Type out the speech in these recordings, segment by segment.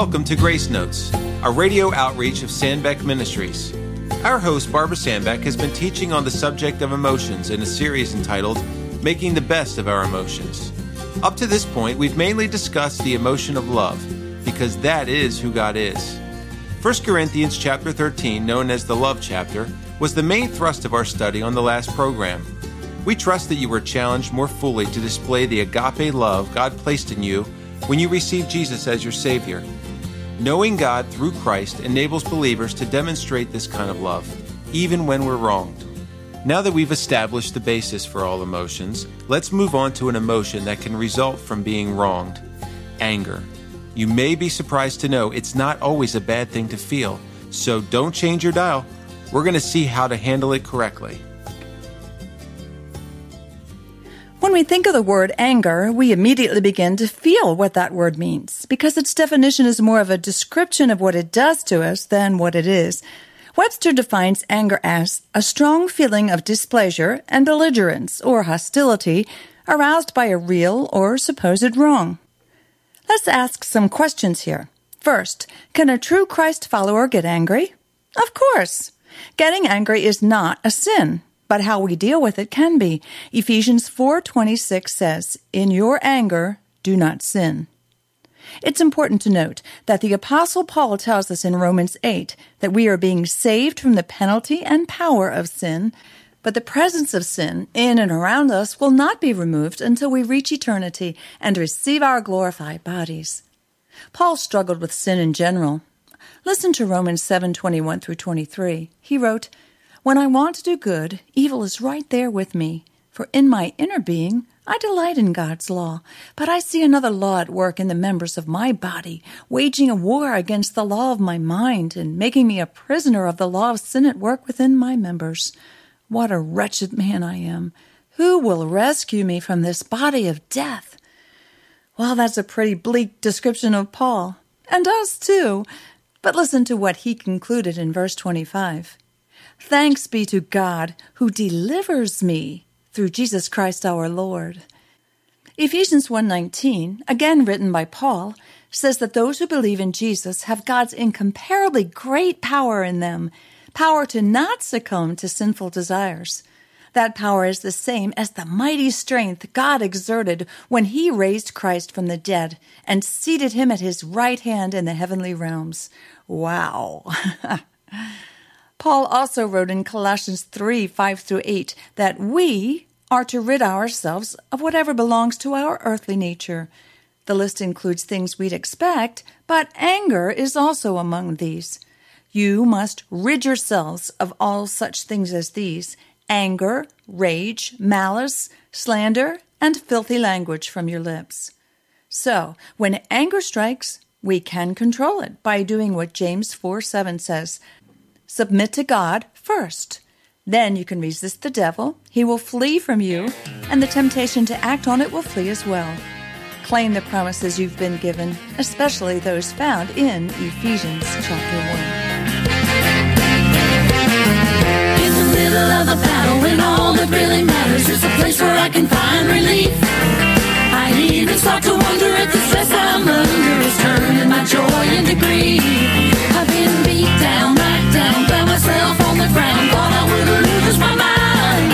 Welcome to Grace Notes, a radio outreach of Sandbeck Ministries. Our host, Barbara Sandbeck, has been teaching on the subject of emotions in a series entitled Making the Best of Our Emotions. Up to this point, we've mainly discussed the emotion of love, because that is who God is. 1 Corinthians chapter 13, known as the love chapter, was the main thrust of our study on the last program. We trust that you were challenged more fully to display the agape love God placed in you when you received Jesus as your Savior. Knowing God through Christ enables believers to demonstrate this kind of love, even when we're wronged. Now that we've established the basis for all emotions, let's move on to an emotion that can result from being wronged anger. You may be surprised to know it's not always a bad thing to feel, so don't change your dial. We're going to see how to handle it correctly. When we think of the word anger, we immediately begin to feel what that word means, because its definition is more of a description of what it does to us than what it is. Webster defines anger as a strong feeling of displeasure and belligerence or hostility aroused by a real or supposed wrong. Let's ask some questions here. First, can a true Christ follower get angry? Of course. Getting angry is not a sin but how we deal with it can be. Ephesians 4:26 says, "In your anger, do not sin." It's important to note that the apostle Paul tells us in Romans 8 that we are being saved from the penalty and power of sin, but the presence of sin in and around us will not be removed until we reach eternity and receive our glorified bodies. Paul struggled with sin in general. Listen to Romans 7:21 through 23. He wrote, when I want to do good, evil is right there with me. For in my inner being, I delight in God's law, but I see another law at work in the members of my body, waging a war against the law of my mind and making me a prisoner of the law of sin at work within my members. What a wretched man I am! Who will rescue me from this body of death? Well, that's a pretty bleak description of Paul, and us too. But listen to what he concluded in verse 25. Thanks be to God who delivers me through Jesus Christ our Lord. Ephesians 1:19, again written by Paul, says that those who believe in Jesus have God's incomparably great power in them, power to not succumb to sinful desires. That power is the same as the mighty strength God exerted when he raised Christ from the dead and seated him at his right hand in the heavenly realms. Wow. Paul also wrote in Colossians 3 5 through 8 that we are to rid ourselves of whatever belongs to our earthly nature. The list includes things we'd expect, but anger is also among these. You must rid yourselves of all such things as these anger, rage, malice, slander, and filthy language from your lips. So, when anger strikes, we can control it by doing what James 4 7 says Submit to God first. Then you can resist the devil, he will flee from you, and the temptation to act on it will flee as well. Claim the promises you've been given, especially those found in Ephesians chapter 1. In the middle of the battle, when all that really matters is a place where I can find relief. I even start to wonder if the stress I'm under is turning my joy into grief. I've been beat down down, found myself on the ground, thought I would lose my mind.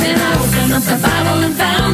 Then I opened up the Bible and found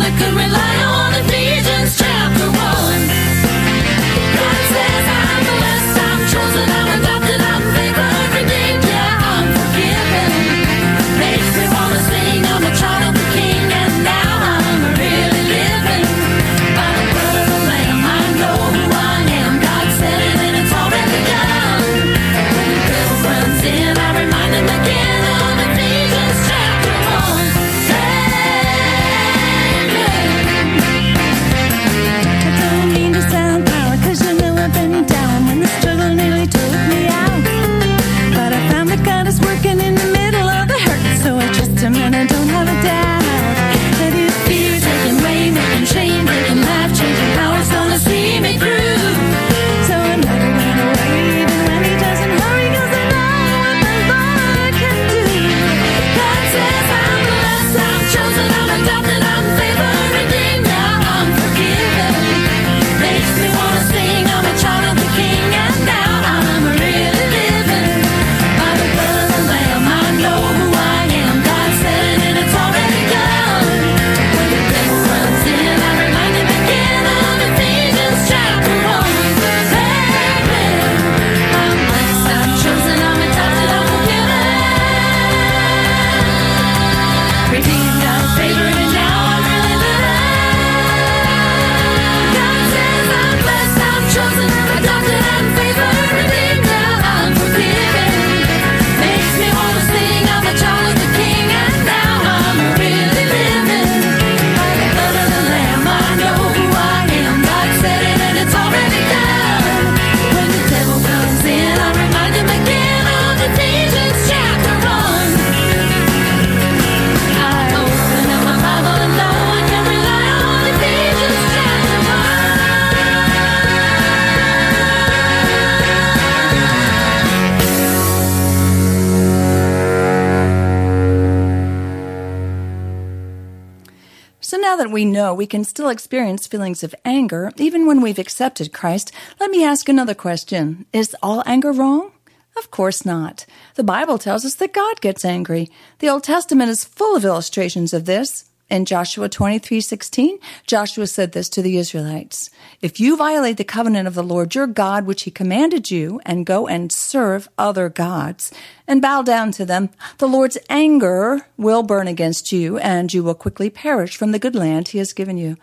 we know we can still experience feelings of anger even when we've accepted Christ, let me ask another question. Is all anger wrong? Of course not. The Bible tells us that God gets angry. The Old Testament is full of illustrations of this. In Joshua 23:16, Joshua said this to the Israelites: If you violate the covenant of the Lord your God which he commanded you and go and serve other gods and bow down to them, the Lord's anger will burn against you and you will quickly perish from the good land he has given you.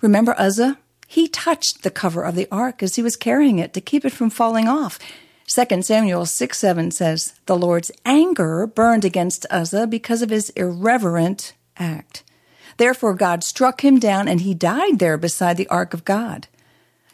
Remember Uzzah? He touched the cover of the ark as he was carrying it to keep it from falling off. 2 Samuel 6 7 says, The Lord's anger burned against Uzzah because of his irreverent act. Therefore, God struck him down and he died there beside the ark of God.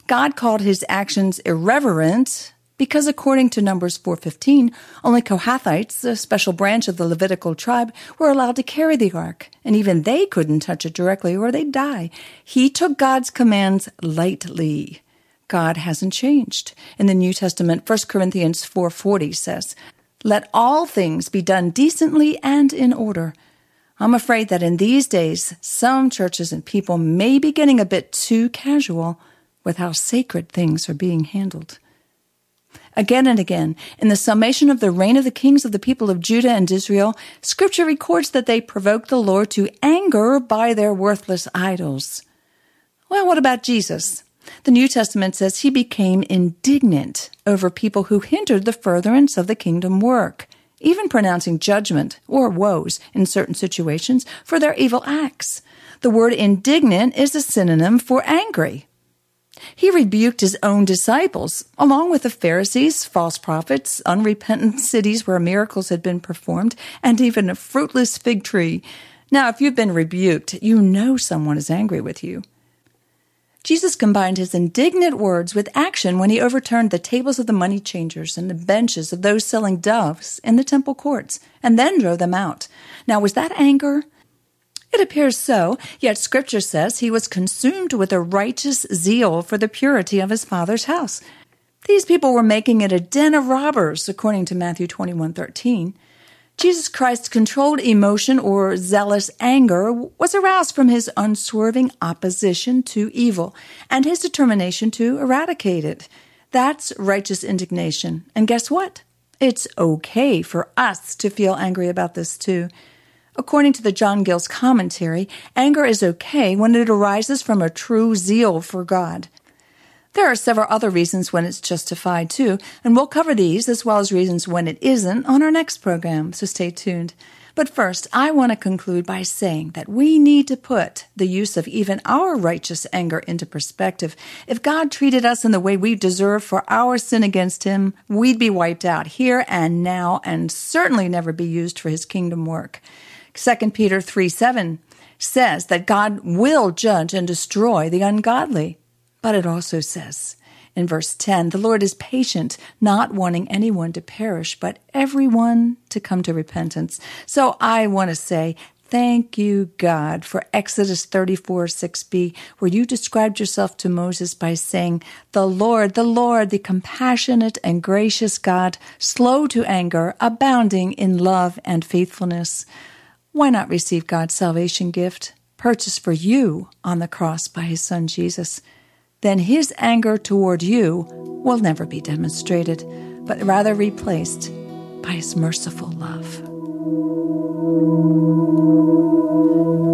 God called his actions irreverent because according to Numbers 4:15, only Kohathites, a special branch of the Levitical tribe, were allowed to carry the ark, and even they couldn't touch it directly or they'd die. He took God's commands lightly. God hasn't changed. In the New Testament, 1 Corinthians 4:40 says, "Let all things be done decently and in order." I'm afraid that in these days, some churches and people may be getting a bit too casual with how sacred things are being handled. Again and again, in the summation of the reign of the kings of the people of Judah and Israel, scripture records that they provoked the Lord to anger by their worthless idols. Well, what about Jesus? The New Testament says he became indignant over people who hindered the furtherance of the kingdom work even pronouncing judgment or woes in certain situations for their evil acts. The word indignant is a synonym for angry. He rebuked his own disciples, along with the Pharisees, false prophets, unrepentant cities where miracles had been performed, and even a fruitless fig tree. Now, if you've been rebuked, you know someone is angry with you. Jesus combined his indignant words with action when he overturned the tables of the money changers and the benches of those selling doves in the temple courts, and then drove them out. Now, was that anger? It appears so, yet Scripture says he was consumed with a righteous zeal for the purity of his Father's house. These people were making it a den of robbers, according to Matthew 21 13. Jesus Christ's controlled emotion or zealous anger was aroused from his unswerving opposition to evil and his determination to eradicate it. That's righteous indignation. And guess what? It's okay for us to feel angry about this too. According to the John Gill's commentary, anger is okay when it arises from a true zeal for God. There are several other reasons when it's justified too, and we'll cover these as well as reasons when it isn't on our next program, so stay tuned. But first, I want to conclude by saying that we need to put the use of even our righteous anger into perspective. If God treated us in the way we deserve for our sin against Him, we'd be wiped out here and now and certainly never be used for His kingdom work. 2 Peter 3 7 says that God will judge and destroy the ungodly. But it also says in verse 10 the Lord is patient, not wanting anyone to perish, but everyone to come to repentance. So I want to say, Thank you, God, for Exodus 34 6b, where you described yourself to Moses by saying, The Lord, the Lord, the compassionate and gracious God, slow to anger, abounding in love and faithfulness. Why not receive God's salvation gift, purchased for you on the cross by his son Jesus? Then his anger toward you will never be demonstrated, but rather replaced by his merciful love.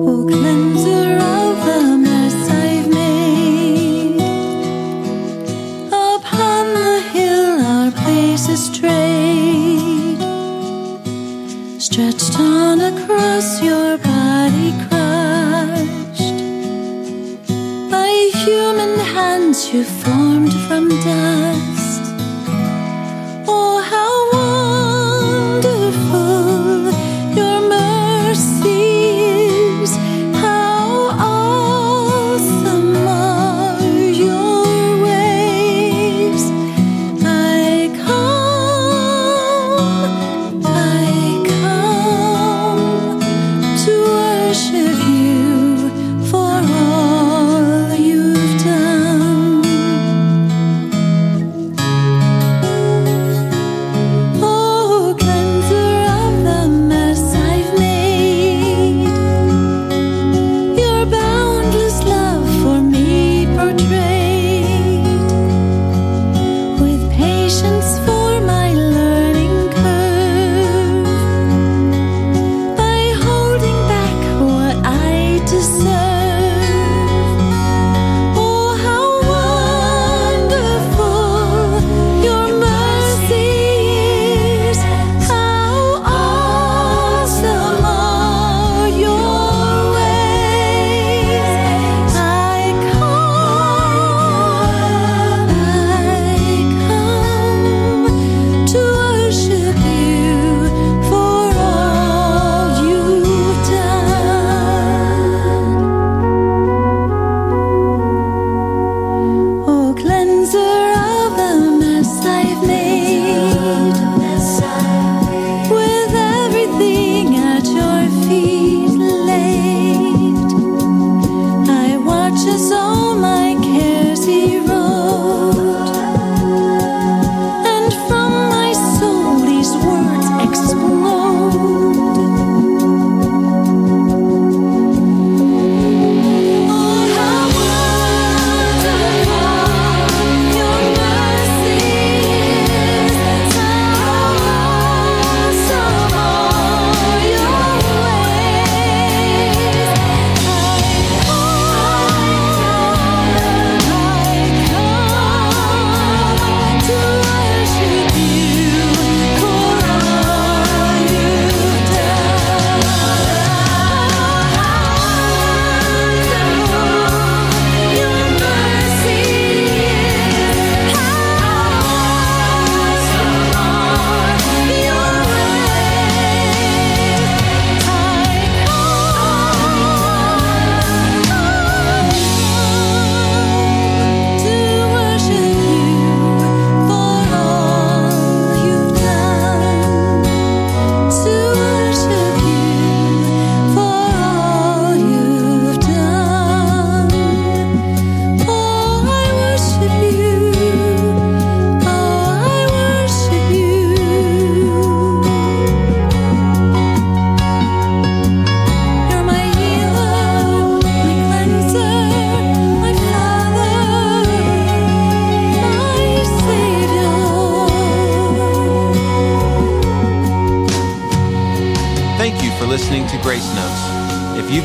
O cleanser of the mess I've made, upon the hill our place is straight, stretched on across your you formed from dust.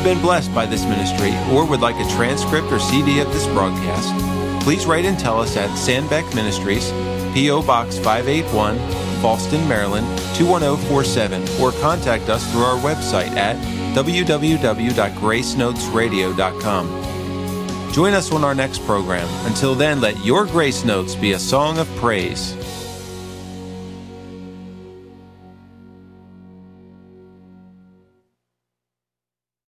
Been blessed by this ministry or would like a transcript or CD of this broadcast, please write and tell us at Sandbeck Ministries, P.O. Box 581, Fallston, Maryland 21047, or contact us through our website at www.gracenotesradio.com. Join us on our next program. Until then, let your grace notes be a song of praise.